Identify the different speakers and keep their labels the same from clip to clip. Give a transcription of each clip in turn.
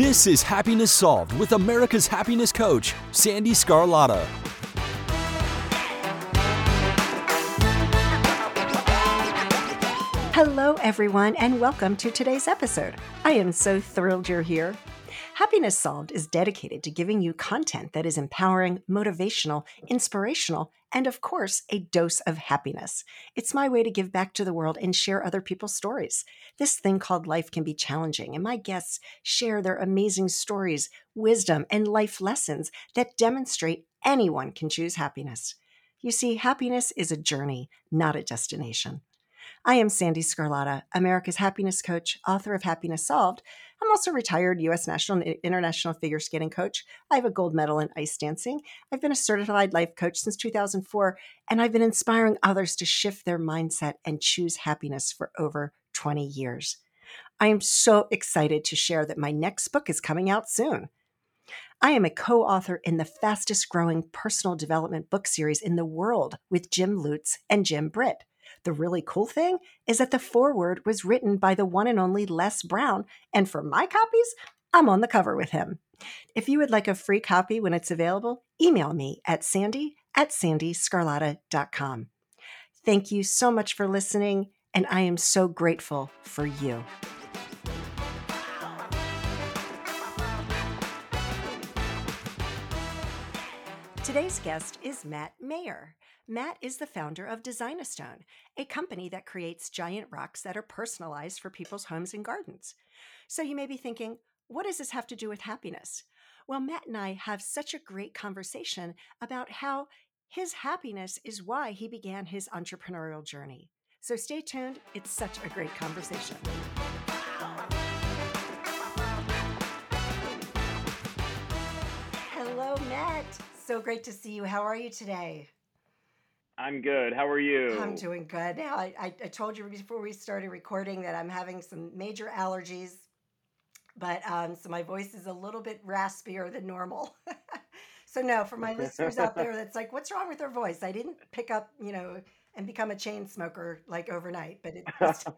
Speaker 1: This is Happiness Solved with America's happiness coach, Sandee Sgarlata.
Speaker 2: Hello, everyone, and welcome to today's episode. I am so thrilled you're here. Happiness Solved is dedicated to giving you content that is empowering, motivational, inspirational, and of course, a dose of happiness. It's my way to give back to the world and share other people's stories. This thing called life can be challenging, and my guests share their amazing stories, wisdom, and life lessons that demonstrate anyone can choose happiness. You see, happiness is a journey, not a destination. I am Sandee Sgarlata, America's happiness coach, author of Happiness Solved. I'm also a retired U.S. national and international figure skating coach. I have a gold medal in ice dancing. I've been a certified life coach since 2004, and I've been inspiring others to shift their mindset and choose happiness for over 20 years. I am so excited to share that my next book is coming out soon. I am a co author in the fastest growing personal development book series in the world with Jim Lutz and Jim Britt. The really cool thing is that the foreword was written by the one and only Les Brown, and for my copies, I'm on the cover with him. If you would like a free copy when it's available, email me at sandee at sandeesgarlata.com. Thank you so much for listening, and I am so grateful for you. Today's guest is Matt Maier. Matt is the founder of Design A Stone, a company that creates giant rocks that are personalized for people's homes and gardens. So you may be thinking, what does this have to do with happiness? Well, Matt and I have such a great conversation about how his happiness is why he began his entrepreneurial journey. So stay tuned, it's such a great conversation. Hello, Matt. So great to see you. How are you today?
Speaker 3: I'm good. How are you?
Speaker 2: I'm doing good. Now, I, I, I told you before we started recording that I'm having some major allergies, but um, so my voice is a little bit raspier than normal. so, no, for my listeners out there that's like, what's wrong with their voice? I didn't pick up, you know, and become a chain smoker like overnight, but it just,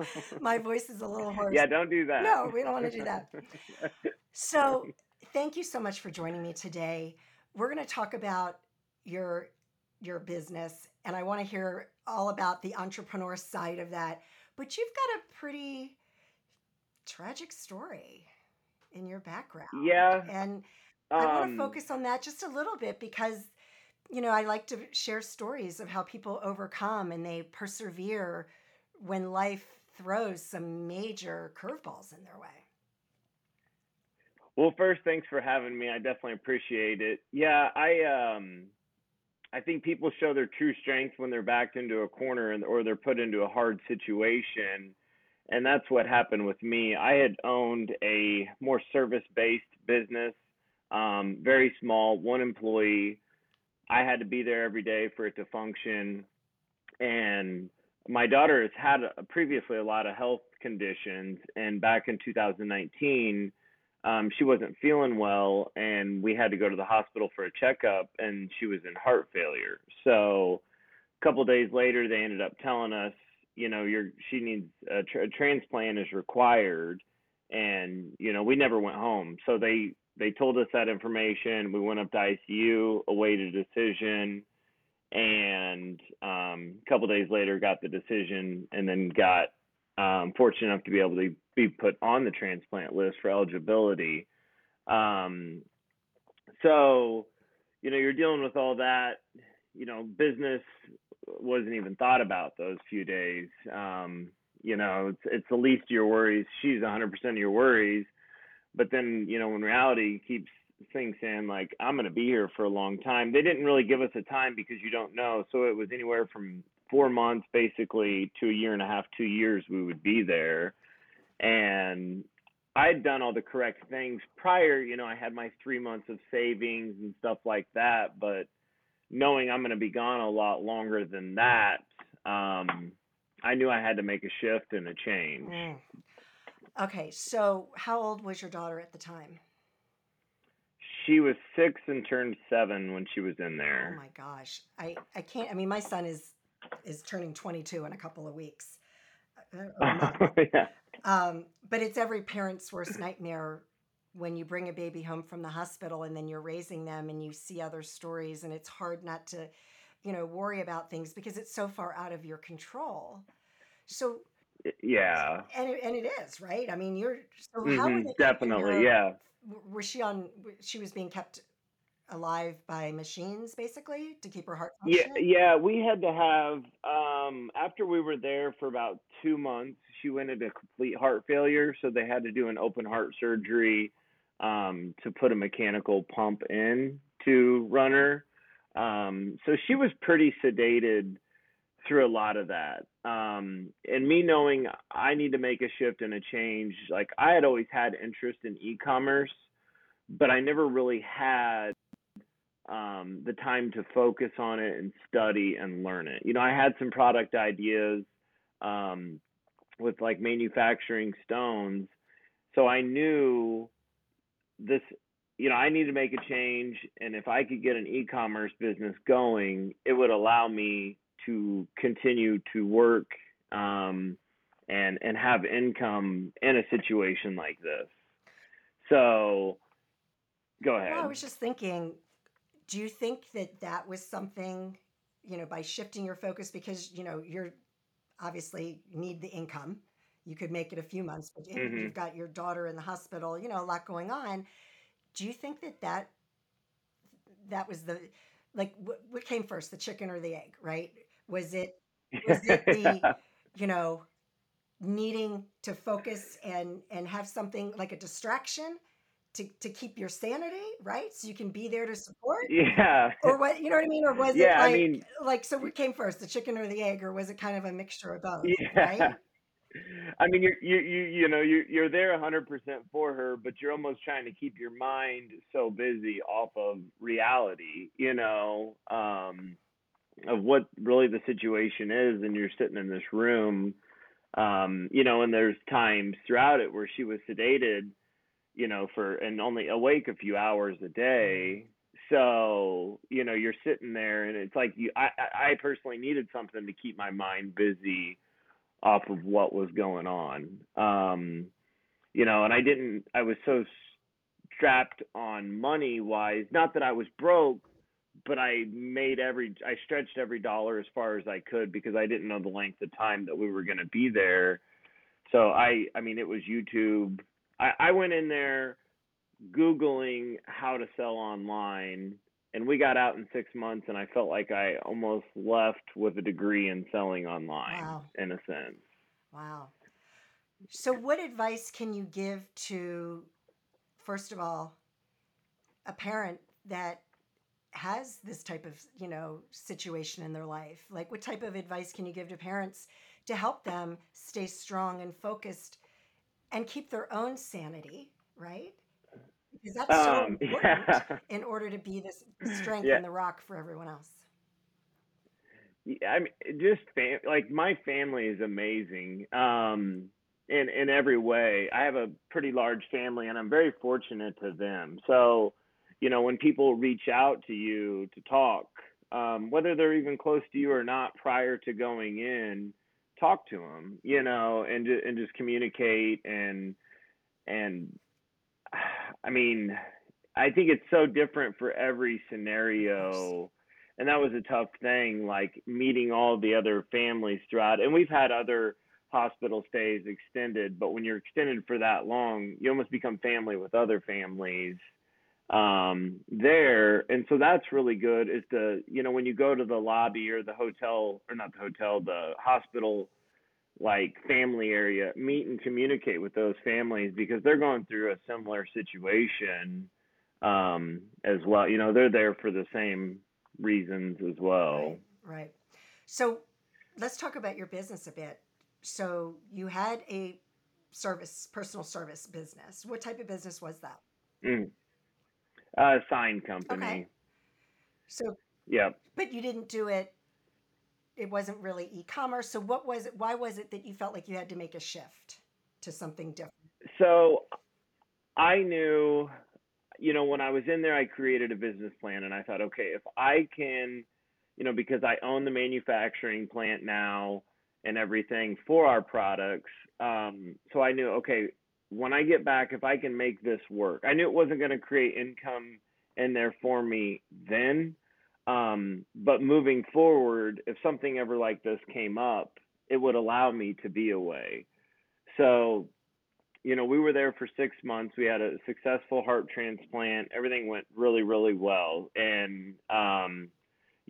Speaker 2: my voice is a little hoarse.
Speaker 3: yeah, don't do that.
Speaker 2: No, we don't want to do that. So, thank you so much for joining me today. We're going to talk about your your business and I want to hear all about the entrepreneur side of that. But you've got a pretty tragic story in your background.
Speaker 3: Yeah.
Speaker 2: And I want to
Speaker 3: Um,
Speaker 2: focus on that just a little bit because you know, I like to share stories of how people overcome and they persevere when life throws some major curveballs in their way.
Speaker 3: well, first, thanks for having me. I definitely appreciate it. Yeah, I um, I think people show their true strength when they're backed into a corner and or they're put into a hard situation, and that's what happened with me. I had owned a more service-based business, um, very small, one employee. I had to be there every day for it to function, and my daughter has had a, previously a lot of health conditions, and back in 2019 um, she wasn't feeling well and we had to go to the hospital for a checkup and she was in heart failure. So a couple days later they ended up telling us you know you're she needs a, tra- a transplant is required and you know we never went home. So they they told us that information. We went up to icu awaited a decision and um, a couple days later got the decision and then got um, fortunate enough to be able to be put on the transplant list for eligibility. Um, so, you know, you're dealing with all that. You know, business wasn't even thought about those few days. Um, you know, it's it's the least of your worries. She's 100% of your worries. But then, you know, when reality keeps things saying like I'm going to be here for a long time, they didn't really give us a time because you don't know. So it was anywhere from four months basically to a year and a half, two years we would be there. And I'd done all the correct things prior, you know, I had my three months of savings and stuff like that, but knowing I'm going to be gone a lot longer than that, um, I knew I had to make a shift and a change.
Speaker 2: Mm. Okay, so how old was your daughter at the time?
Speaker 3: She was six and turned seven when she was in there.
Speaker 2: Oh my gosh. I I can't I mean my son is is turning 22 in a couple of weeks. Uh, or a month.
Speaker 3: yeah.
Speaker 2: Um, but it's every parent's worst nightmare when you bring a baby home from the hospital and then you're raising them and you see other stories and it's hard not to you know worry about things because it's so far out of your control. So
Speaker 3: yeah.
Speaker 2: and it, and it is right? I mean you're so how
Speaker 3: hmm
Speaker 2: were they keeping
Speaker 3: definitely
Speaker 2: her?
Speaker 3: yeah.
Speaker 2: Was she on she was being kept alive by machines basically to keep her heart
Speaker 3: Yeah,
Speaker 2: functioning
Speaker 3: yeah, we had to have um after we were there for about 2 months, she went into complete heart failure, so they had to do an open heart surgery um to put a mechanical pump in to run her. Um so she was pretty sedated through a lot of that. Um and me knowing I need to make a shift and a change, like I had always had interest in e-commerce, but I never really had um, the time to focus on it and study and learn it. You know, I had some product ideas um, with like manufacturing stones, so I knew this. You know, I need to make a change, and if I could get an e-commerce business going, it would allow me to continue to work um, and and have income in a situation like this. So, go
Speaker 2: well i was just thinking do you think that that was something you know by shifting your focus because you know you're obviously need the income. You could make it a few months but you-
Speaker 3: hmm
Speaker 2: you've got your daughter in the hospital you know a lot going on. Do you think that that that was the like what, what came first the chicken or the egg right? Was it was it the you know needing to focus and and have something like a distraction to to keep your sanity right? So you can be there to support?
Speaker 3: Yeah.
Speaker 2: or what you know what i mean? Or was it
Speaker 3: Yeah, I
Speaker 2: like
Speaker 3: mean,
Speaker 2: like so what came first the chicken or the egg? Or was it kind of a mixture of both
Speaker 3: yeah.
Speaker 2: right?
Speaker 3: I mean, you're you you you know you're you're there 100% for her, but you're almost trying to keep your mind so busy off of reality, you know, um, of what really the situation is, and you're sitting in this room, um, you know, and there's times throughout it where she was sedated, you know, for and only awake a few hours a day. So, you know, you're sitting there and it's like you I I I personally needed something to keep my mind busy off of what was going on. Um, you know, and I didn't I was so strapped on money wise, not that I was broke, but I made every I stretched every dollar as far as I could because I didn't know the length of time that we were going to be there. So I I mean it was YouTube. I I went in there googling how to sell online and we got out in 6 months and I felt like I almost left with a degree in selling online
Speaker 2: wow.
Speaker 3: in a sense.
Speaker 2: wow. So what advice can you give to first of all a parent that has this type of you know situation in their life? Like what type of advice can you give to parents to help them stay strong and focused and keep their own sanity right because that's so
Speaker 3: Um
Speaker 2: important
Speaker 3: yeah.
Speaker 2: in order to be this strength
Speaker 3: Yeah.
Speaker 2: and the rock for everyone else
Speaker 3: Yeah, I mean, just fam- like my family is amazing. Um, in in every way. I have a pretty large family, and I'm very fortunate to them. So, you know, when people reach out to you to talk, um, whether they're even close to you or not, prior to going in, talk to them. You know, and and just communicate and and I mean, I think it's so different for every scenario and that was a tough thing like meeting all the other families throughout and we've had other hospital stays extended but when you're extended for that long you almost become family with other families um there. And so that's really good is to you know when you go to the lobby or the hotel or not the hotel the hospital like family area meet and communicate with those families because they're going through a similar situation um as well. You know they're there for the same reasons as well.
Speaker 2: Right right. So let's talk about your business a bit. So you had a service personal service business. What type of business was that?
Speaker 3: Mm. Uh sign company. okay.
Speaker 2: So
Speaker 3: yep
Speaker 2: but you didn't do it it wasn't really e-commerce so what was it why was it that you felt like you had to make a shift to something different?
Speaker 3: So i knew you know when i was in there i created a business plan and i thought okay if i can you know because i own the manufacturing plant now and everything for our products um so i knew okay when I get back, if I can make this work, I knew it wasn't going to create income in there for me then. Um, but moving forward, if something ever like this came up, it would allow me to be away. So, you know, we were there for six months. We had a successful heart transplant. Everything went really, really well. And, um,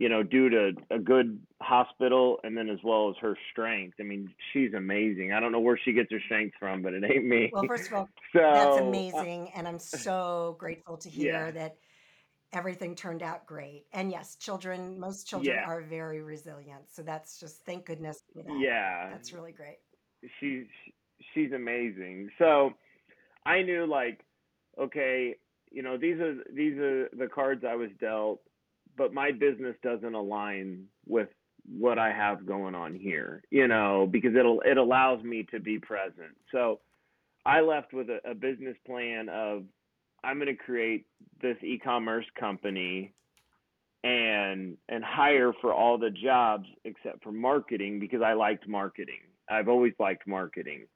Speaker 3: you know, due to a good hospital and then as well as her strength. I mean, she's amazing. I don't know where she gets her strength from, but it ain't me.
Speaker 2: Well, first of all,
Speaker 3: so
Speaker 2: that's
Speaker 3: uh,
Speaker 2: amazing. And I'm so grateful to hear
Speaker 3: yeah,
Speaker 2: that everything turned out great. And yes, children, most children
Speaker 3: yeah,
Speaker 2: are very resilient. So that's just thank goodness for that.
Speaker 3: yeah.
Speaker 2: That's really great.
Speaker 3: She's she's amazing. So I knew like, okay, you know, these are these are the cards I was dealt, but my business doesn't align with what I have going on here, you know, because it'll it allows me to be present. So I left with a, a business plan of I'm going to create this e-commerce company and and hire for all the jobs except for marketing because I liked marketing. I've always liked marketing.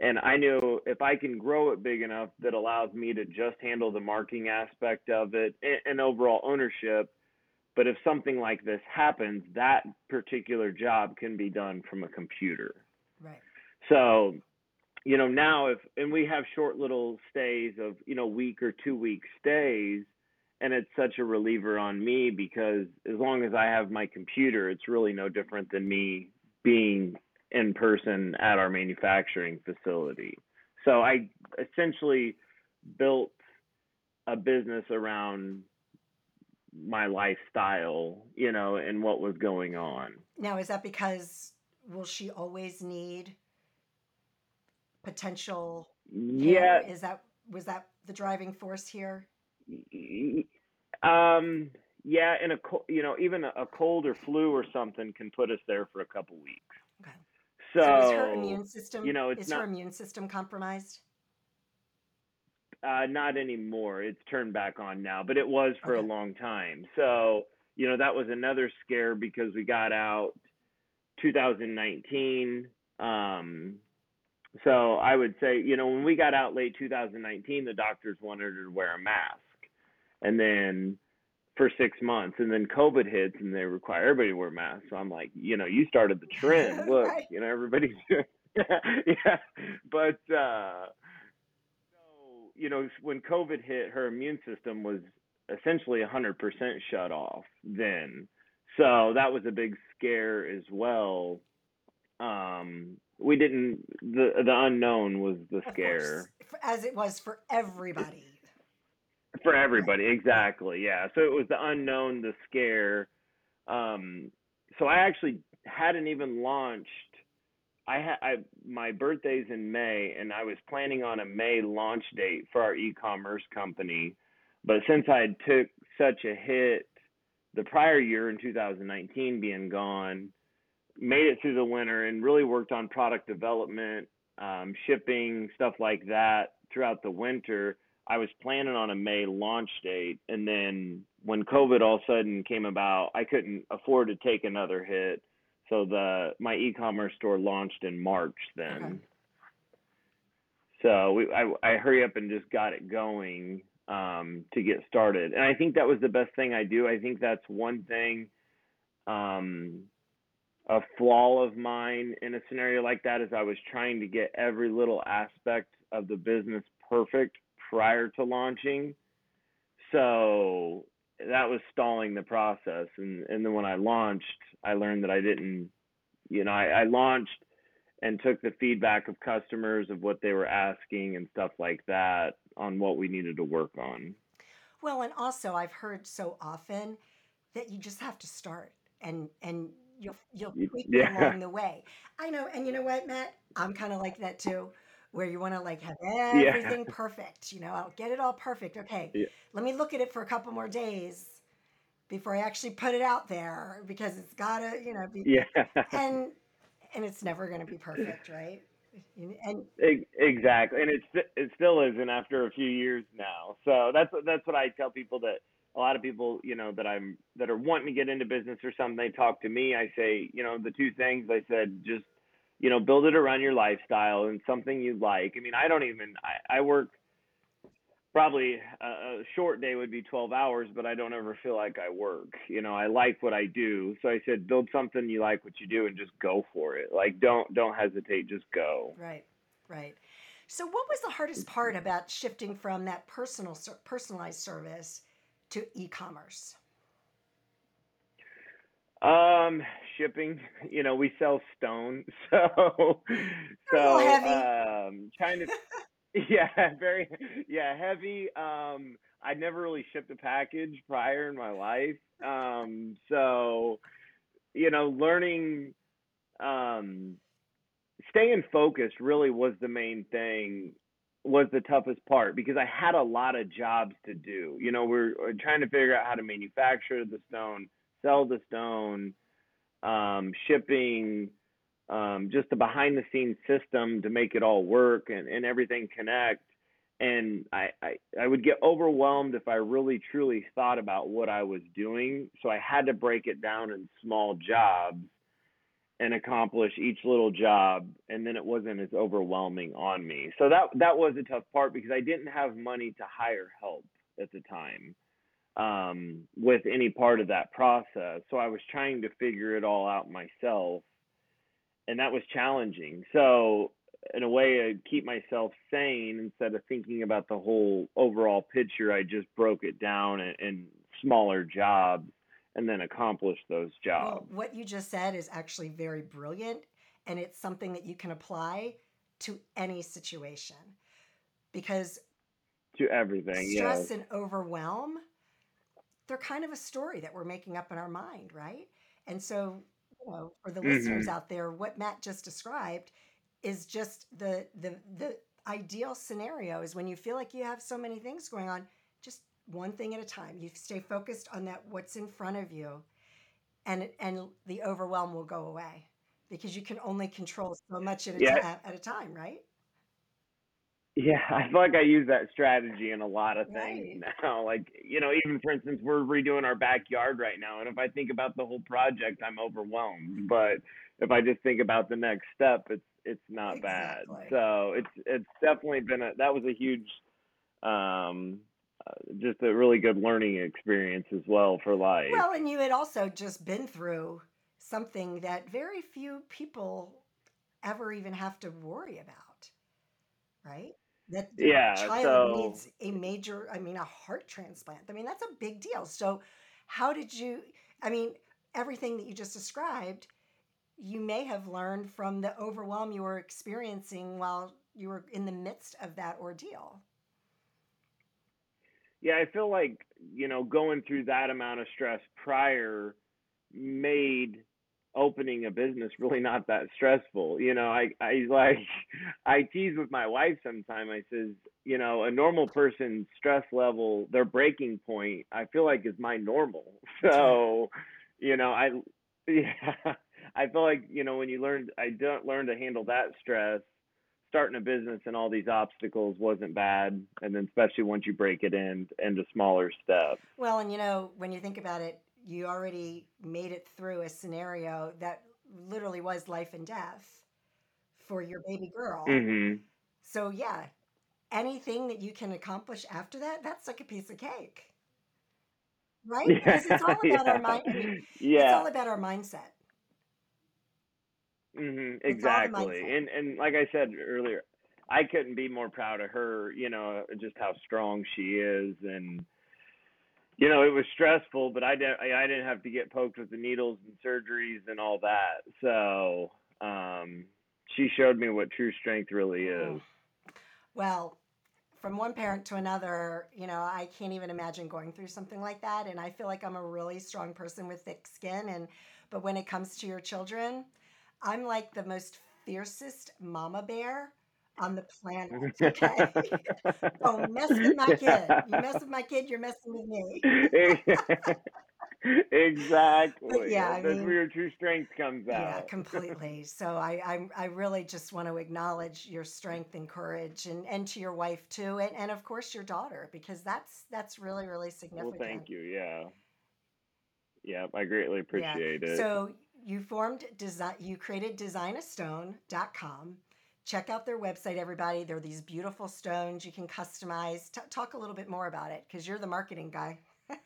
Speaker 3: And I knew if I can grow it big enough that allows me to just handle the marketing aspect of it and, and overall ownership, but if something like this happens, that particular job can be done from a computer.
Speaker 2: Right.
Speaker 3: So you know now if and we have short little stays of you know week or two week stays and it's such a reliever on me because as long as i have my computer it's really no different than me being in person at our manufacturing facility so i essentially built a business around my lifestyle you know and what was going on
Speaker 2: Now, is that because will she always need potential
Speaker 3: yeah
Speaker 2: hair? Is that was that the driving force here?
Speaker 3: Um, yeah, and a you know even a, cold or flu or something can put us there for a couple weeks.
Speaker 2: Okay. So is her immune system?
Speaker 3: you know it's
Speaker 2: is her immune system compromised?
Speaker 3: Uh, not anymore. It's turned back on now, but it was for a long time. So you know that was another scare because we got out 2019. Um, so I would say you know when we got out late 2019, the doctors wanted her to wear a mask, and then for six months and then covid hits and they require everybody to wear masks so i'm like you know you started the trend look you know everybody's yeah but uh you know when covid hit her immune system was essentially 100% shut off then. So that was a big scare as well. Um we didn't the the unknown was the scare.
Speaker 2: course, as it was for everybody.
Speaker 3: for everybody exactly yeah. So it was the unknown the scare. Um so i actually hadn't even launched i had I, my birthday's in may and i was planning on a may launch date for our e-commerce company but since i took such a hit the prior year in 2019 being gone made it through the winter and really worked on product development um, shipping stuff like that throughout the winter I was planning on a May launch date, and then when COVID all of a sudden came about, I couldn't afford to take another hit. So the my e-commerce store launched in March
Speaker 2: Okay.
Speaker 3: then. So we I I hurry up and just got it going um to get started. And I think that was the best thing I do. I think that's one thing um a flaw of mine in a scenario like that is I was trying to get every little aspect of the business perfect prior to launching. So that was stalling the process. And, and then when I launched, I learned that I didn't, you know, I, I launched and took the feedback of customers of what they were asking and stuff like that on what we needed to work on.
Speaker 2: Well, and also I've heard so often that you just have to start and and you'll you'll tweak
Speaker 3: Yeah.
Speaker 2: along the way. I know, and you know what, Matt? I'm kind of like that too, where you want to like have
Speaker 3: Yeah.
Speaker 2: everything perfect. You know, I'll get it all perfect. Okay,
Speaker 3: Yeah.
Speaker 2: let me look at it for a couple more days before I actually put it out there because it's gotta, you know, be
Speaker 3: Yeah.
Speaker 2: and and it's never going to be perfect, right? And
Speaker 3: Exactly, and it's it still isn't after a few years now. So that's that's what I tell people that a lot of people, you know, that I'm that are wanting to get into business or something. They talk to me. I say, you know, the two things I said, just you know, build it around your lifestyle and something you like. I mean, I don't even I, I work probably a, a short day would be 12 hours, but I don't ever feel like I work. You know, I like what I do. So I said build something you like what you do and just go for it. Like don't don't hesitate, just go.
Speaker 2: Right. Right. So what was the hardest part about shifting from that personal personalized service to e-commerce?
Speaker 3: Um, shipping. You know, we sell stone, so
Speaker 2: They're a little
Speaker 3: so um, trying to yeah, very yeah heavy. Um, I'd never really shipped a package prior in my life. Um, so you know, learning um staying focused really was the main thing was the toughest part because I had a lot of jobs to do. You know, we're, we're trying to figure out how to manufacture the stone, sell the stone, um, shipping, um, just the behind the scenes system to make it all work and, and everything connect. And I, I, I would get overwhelmed if I really truly thought about what I was doing. So I had to break it down in small jobs and accomplish each little job and then it wasn't as overwhelming on me so that that was a tough part because i didn't have money to hire help at the time um, with any part of that process. So i was trying to figure it all out myself and that was challenging. So in a way i keep myself sane instead of thinking about the whole overall picture. I just broke it down in, in smaller jobs and then accomplish those jobs.
Speaker 2: Well, what you just said is actually very brilliant, and it's something that you can apply to any situation. Because
Speaker 3: to everything
Speaker 2: stress
Speaker 3: yes
Speaker 2: and overwhelm, they're kind of a story that we're making up in our mind, right? And so, you know, for the listeners
Speaker 3: hmm
Speaker 2: out there, what Matt just described is just the the the ideal scenario is when you feel like you have so many things going on, just one thing at a time. You stay focused on that what's in front of you and and the overwhelm will go away because you can only control so much at a
Speaker 3: yeah
Speaker 2: time at a time, right?
Speaker 3: Yeah, I feel like I use that strategy in a lot of things
Speaker 2: Right.
Speaker 3: now. Like, you know, even for instance, we're redoing our backyard right now, and if I think about the whole project, I'm overwhelmed. But if I just think about the next step, it's it's not bad. So it's it's definitely been a that was a huge, um, uh, just a really good learning experience as well for life.
Speaker 2: Well, and you had also just been through something that very few people ever even have to worry about, right? That
Speaker 3: Yeah,
Speaker 2: child
Speaker 3: so
Speaker 2: needs a major, I mean, a heart transplant. I mean, that's a big deal. So, how did you, I mean, everything that you just described, you may have learned from the overwhelm you were experiencing while you were in the midst of that ordeal.
Speaker 3: Yeah, I feel like, you know, going through that amount of stress prior made opening a business really not that stressful. You know, I I like I tease with my wife sometimes. I says, you know, a normal person's stress level, their breaking point, I feel like is my normal. So, you know, I yeah, I feel like, you know, when you learn I don't learn to handle that stress, starting a business and all these obstacles wasn't bad. And then especially once you break it in into smaller steps.
Speaker 2: Well, and you know, when you think about it, you already made it through a scenario that literally was life and death for your baby girl.
Speaker 3: Mhm.
Speaker 2: So, yeah, anything that you can accomplish after that, that's like a piece of cake, right? Because it's all about our mind.
Speaker 3: Yeah.
Speaker 2: it's all about our mindset.
Speaker 3: hmm
Speaker 2: the
Speaker 3: exactly.
Speaker 2: mindset.
Speaker 3: And and like I said earlier, I couldn't be more proud of her, you know, just how strong she is and you know, it was stressful, but I didn't I didn't have to get poked with the needles and surgeries and all that. So, um she showed me what true strength really is.
Speaker 2: Well, from one parent to another, you know, I can't even imagine going through something like that. And I feel like I'm a really strong person with thick skin. And but when it comes to your children, I'm like the most fiercest mama bear on the planet. Okay. Don't mess with my kid. You mess with my kid, you're messing with me.
Speaker 3: exactly.
Speaker 2: But yeah, I
Speaker 3: That's
Speaker 2: mean,
Speaker 3: where your true strength comes
Speaker 2: yeah,
Speaker 3: out.
Speaker 2: completely. So I, I I really just want to acknowledge your strength and courage and, and to your wife too and, and of course your daughter because that's that's really, really
Speaker 3: Well,
Speaker 2: significant.
Speaker 3: thank you. Yeah. Yeah, I greatly
Speaker 2: Yeah.
Speaker 3: appreciate it.
Speaker 2: So you formed design you created designastone.com check out their website everybody. They're these beautiful stones you can customize. T- talk a little bit more about it because you're the marketing guy.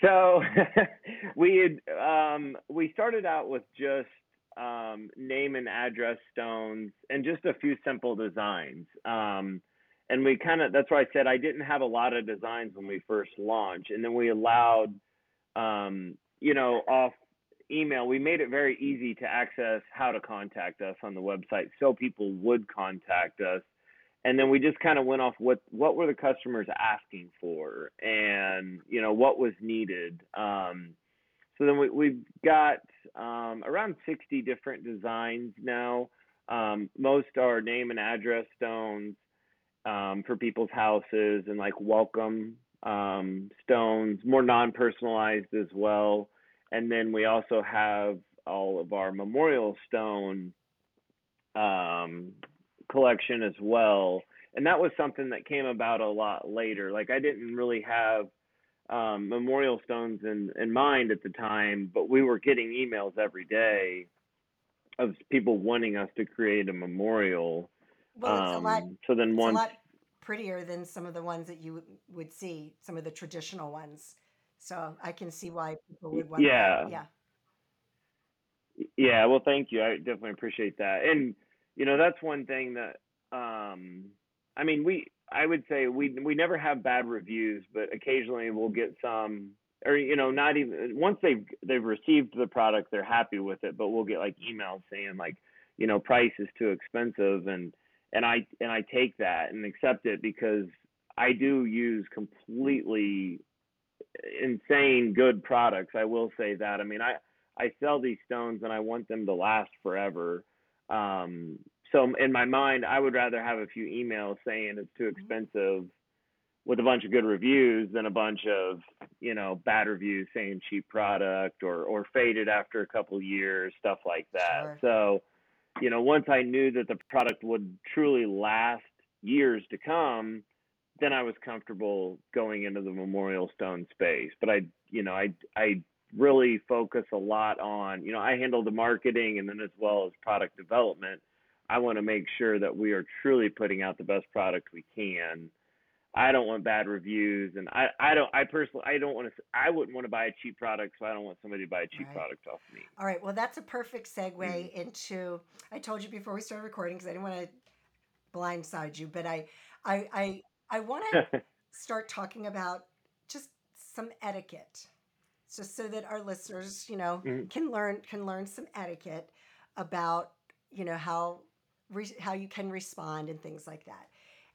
Speaker 3: So we had um, we started out with just um, name and address stones and just a few simple designs. Um, and we kind of that's why i said i didn't have a lot of designs when we first launched. And then we allowed um, you know off email, we made it very easy to access how to contact us on the website so people would contact us. And then we just kind of went off what what were the customers asking for and you know what was needed. Um, so then we, we've got um, around 60 different designs now. Um, most are name and address stones um, for people's houses and like welcome um, stones, more non-personalized as well and then we also have all of our memorial stone um, collection as well. And that was something that came about a lot later. Like i didn't really have um, memorial stones in, in mind at the time but we were getting emails every day of people wanting us to create a memorial.
Speaker 2: Well it's um, a lot
Speaker 3: so then
Speaker 2: one prettier than some of the ones that you would see some of the traditional ones so I can see why people would want
Speaker 3: yeah.
Speaker 2: that. Yeah.
Speaker 3: Yeah, well thank you. I definitely appreciate that. And you know, that's one thing that um I mean, we I would say we we never have bad reviews, but occasionally we'll get some or you know, not even once they've they've received the product, they're happy with it, but we'll get like emails saying like, you know, price is too expensive and and I and I take that and accept it because I do use completely insane good products. I will say that. I mean, I I sell these stones and I want them to last forever. Um, so in my mind, I would rather have a few emails saying it's too mm-hmm. expensive with a bunch of good reviews than a bunch of you know bad reviews saying cheap product or or faded after a couple years, stuff like that. Sure. So, you know, once I knew that the product would truly last years to come, then I was comfortable going into the Memorial Stone space. But I, you know, I I really focus a lot on, you know, I handle the marketing and then as well as product development. I want to make sure that we are truly putting out the best product we can. I don't want bad reviews, and I, I don't I personally I don't want to I wouldn't want to buy a cheap product, so I don't want somebody to buy a cheap right. product off me.
Speaker 2: All right, well that's a perfect segue mm-hmm. into I told you before we started recording because I didn't want to blindside you, but I I I I want to start talking about just some etiquette, just so that our listeners, you know, mm-hmm. can learn can learn some etiquette about you know how re- how you can respond and things like that.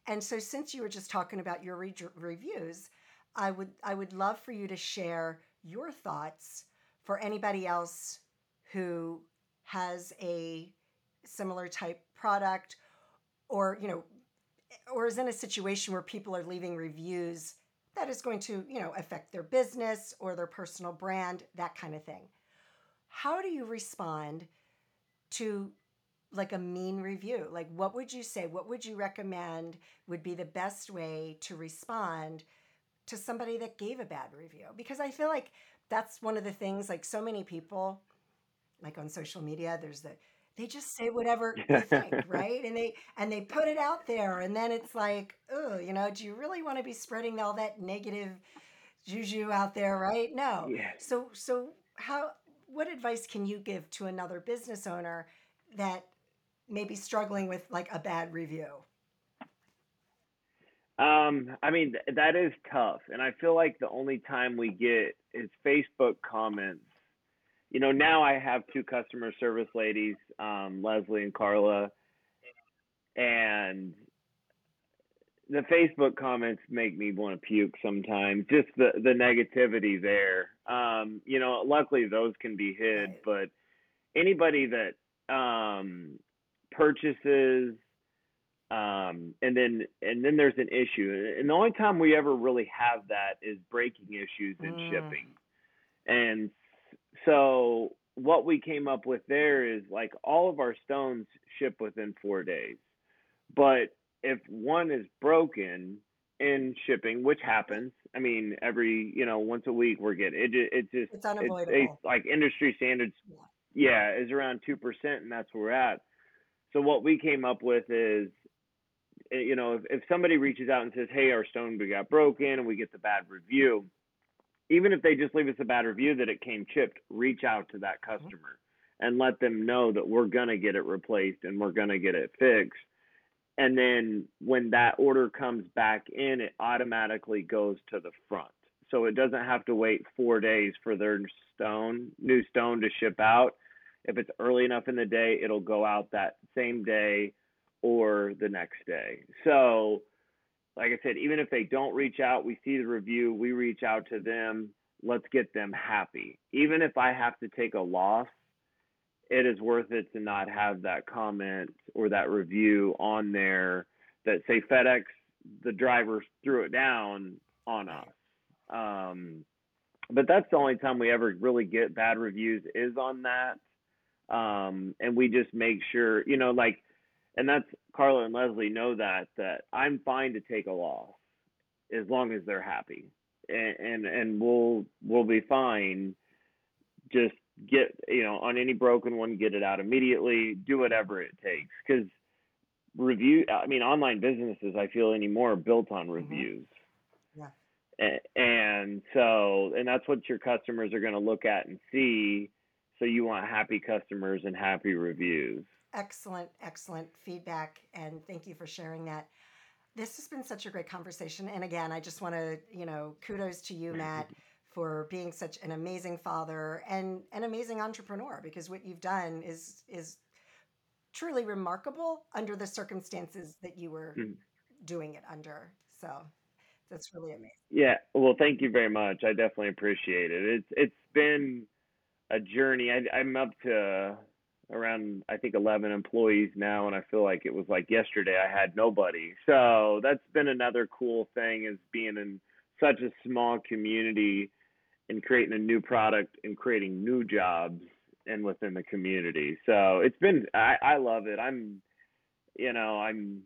Speaker 2: And so, since you were just talking about your re- reviews, I would I would love for you to share your thoughts for anybody else who has a similar type product or you know or is in a situation where people are leaving reviews that is going to, you know, affect their business or their personal brand, that kind of thing. How do you respond to like a mean review? Like what would you say? What would you recommend would be the best way to respond to somebody that gave a bad review? Because I feel like that's one of the things like so many people like on social media there's the they just say whatever they think, right? And they and they put it out there, and then it's like, oh, you know, do you really want to be spreading all that negative juju out there, right? No.
Speaker 3: Yeah.
Speaker 2: So so how what advice can you give to another business owner that may be struggling with like a bad review?
Speaker 3: Um, I mean that is tough, and I feel like the only time we get is Facebook comments you know, now I have two customer service ladies, um, Leslie and Carla, and the Facebook comments make me want to puke sometimes. Just the the negativity there. Um, you know, luckily those can be hid, but anybody that um, purchases um, and then and then there's an issue, and the only time we ever really have that is breaking issues in mm. shipping, and so what we came up with there is like all of our stones ship within four days. But if one is broken, in shipping, which happens. I mean, every you know once a week we're getting it. It's just
Speaker 2: It's unavoidable.
Speaker 3: it's like industry standards.
Speaker 2: Yeah.
Speaker 3: Is around two percent, and that's where we're at. So what we came up with is, eh, you know, if, if somebody reaches out and says, "Hey, our stone we got broken," and we get the bad review, even if they just leave us a bad review that it came chipped, reach out to that mm-hmm. customer and let them know that we're gonna get it replaced and we're gonna get it fixed. And then when that order comes back in, it automatically goes to the front. So it doesn't have to wait four days for their stone, new stone to ship out. If it's early enough in the day, it'll go out that same day or the next day. So, like I said, even if they don't reach out, we see the review, we reach out to them, let's get them happy. Even if I have to take a loss, it is worth it to not have that comment or that review on there that say FedEx, the driver threw it down on us. Um, but that's the only time we ever really get bad reviews is on that. Um, and we just make sure, you know, like, and that's Carla and Leslie know that that I'm fine to take a loss as long as they're happy, and and, and we'll we'll be fine. Just get you know on any broken one, get it out immediately. Do whatever it takes because review. I mean, online businesses I feel anymore are built on mm-hmm. reviews.
Speaker 2: Yeah.
Speaker 3: A- And so, and that's what your customers are going to look at and see. So you want happy customers and happy reviews.
Speaker 2: Excellent, excellent feedback. And thank you for sharing that. This has been such a great conversation. And again, I just want to, you know, kudos to you, Matt, for being such an amazing father and an amazing entrepreneur because what you've done is is truly remarkable under the circumstances that you were
Speaker 3: Mm.
Speaker 2: doing it under. So that's really amazing.
Speaker 3: Yeah, well, thank you very much. I definitely appreciate it. It's it's been a journey. I, I'm up to around I think 11 employees now, and I feel like it was like yesterday I had nobody. So that's been another cool thing is being in such a small community and creating a new product and creating new jobs and within the community. So it's been I, I love it. I'm you know I'm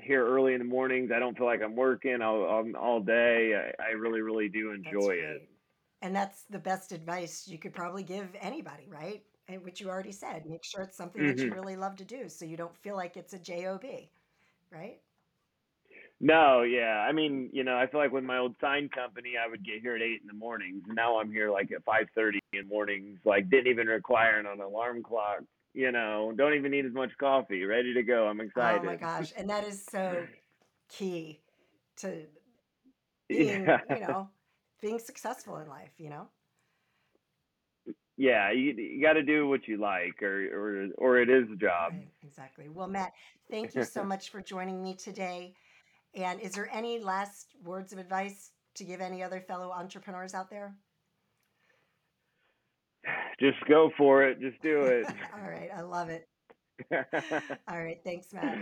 Speaker 3: here early in the mornings. I don't feel like I'm working all all, all day. I, I really really do enjoy it.
Speaker 2: And that's the best advice you could probably give anybody, right? And which you already said, make sure it's something that you
Speaker 3: hmm
Speaker 2: really love to do so you don't feel like it's a job, right?
Speaker 3: No, yeah. I mean, you know, I feel like with my old sign company, I would get here at eight in the mornings. Now I'm here like at five thirty in the mornings. Like didn't even require an alarm clock. You know, don't even need as much coffee. Ready to go. I'm excited.
Speaker 2: Oh my
Speaker 3: excited.
Speaker 2: gosh. And that is so key to being,
Speaker 3: Yeah,
Speaker 2: you know, being successful in life, you know?
Speaker 3: Yeah. You you got to do what you like, or or or it is a job.
Speaker 2: Right, exactly. Well, Matt, thank you so much for joining me today. And is there any last words of advice to give any other fellow entrepreneurs out there?
Speaker 3: Just go for it. Just do it.
Speaker 2: All right, I love it. All right, thanks, Matt.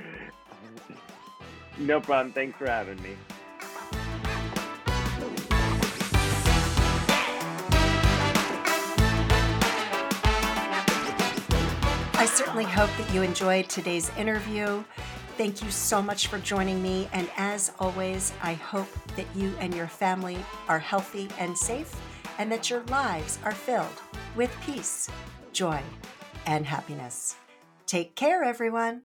Speaker 3: no problem. Thanks for having me.
Speaker 2: I certainly hope that you enjoyed today's interview. Thank you so much for joining me. And as always, I hope that you and your family are healthy and safe, and that your lives are filled with peace, joy, and happiness. Take care, everyone.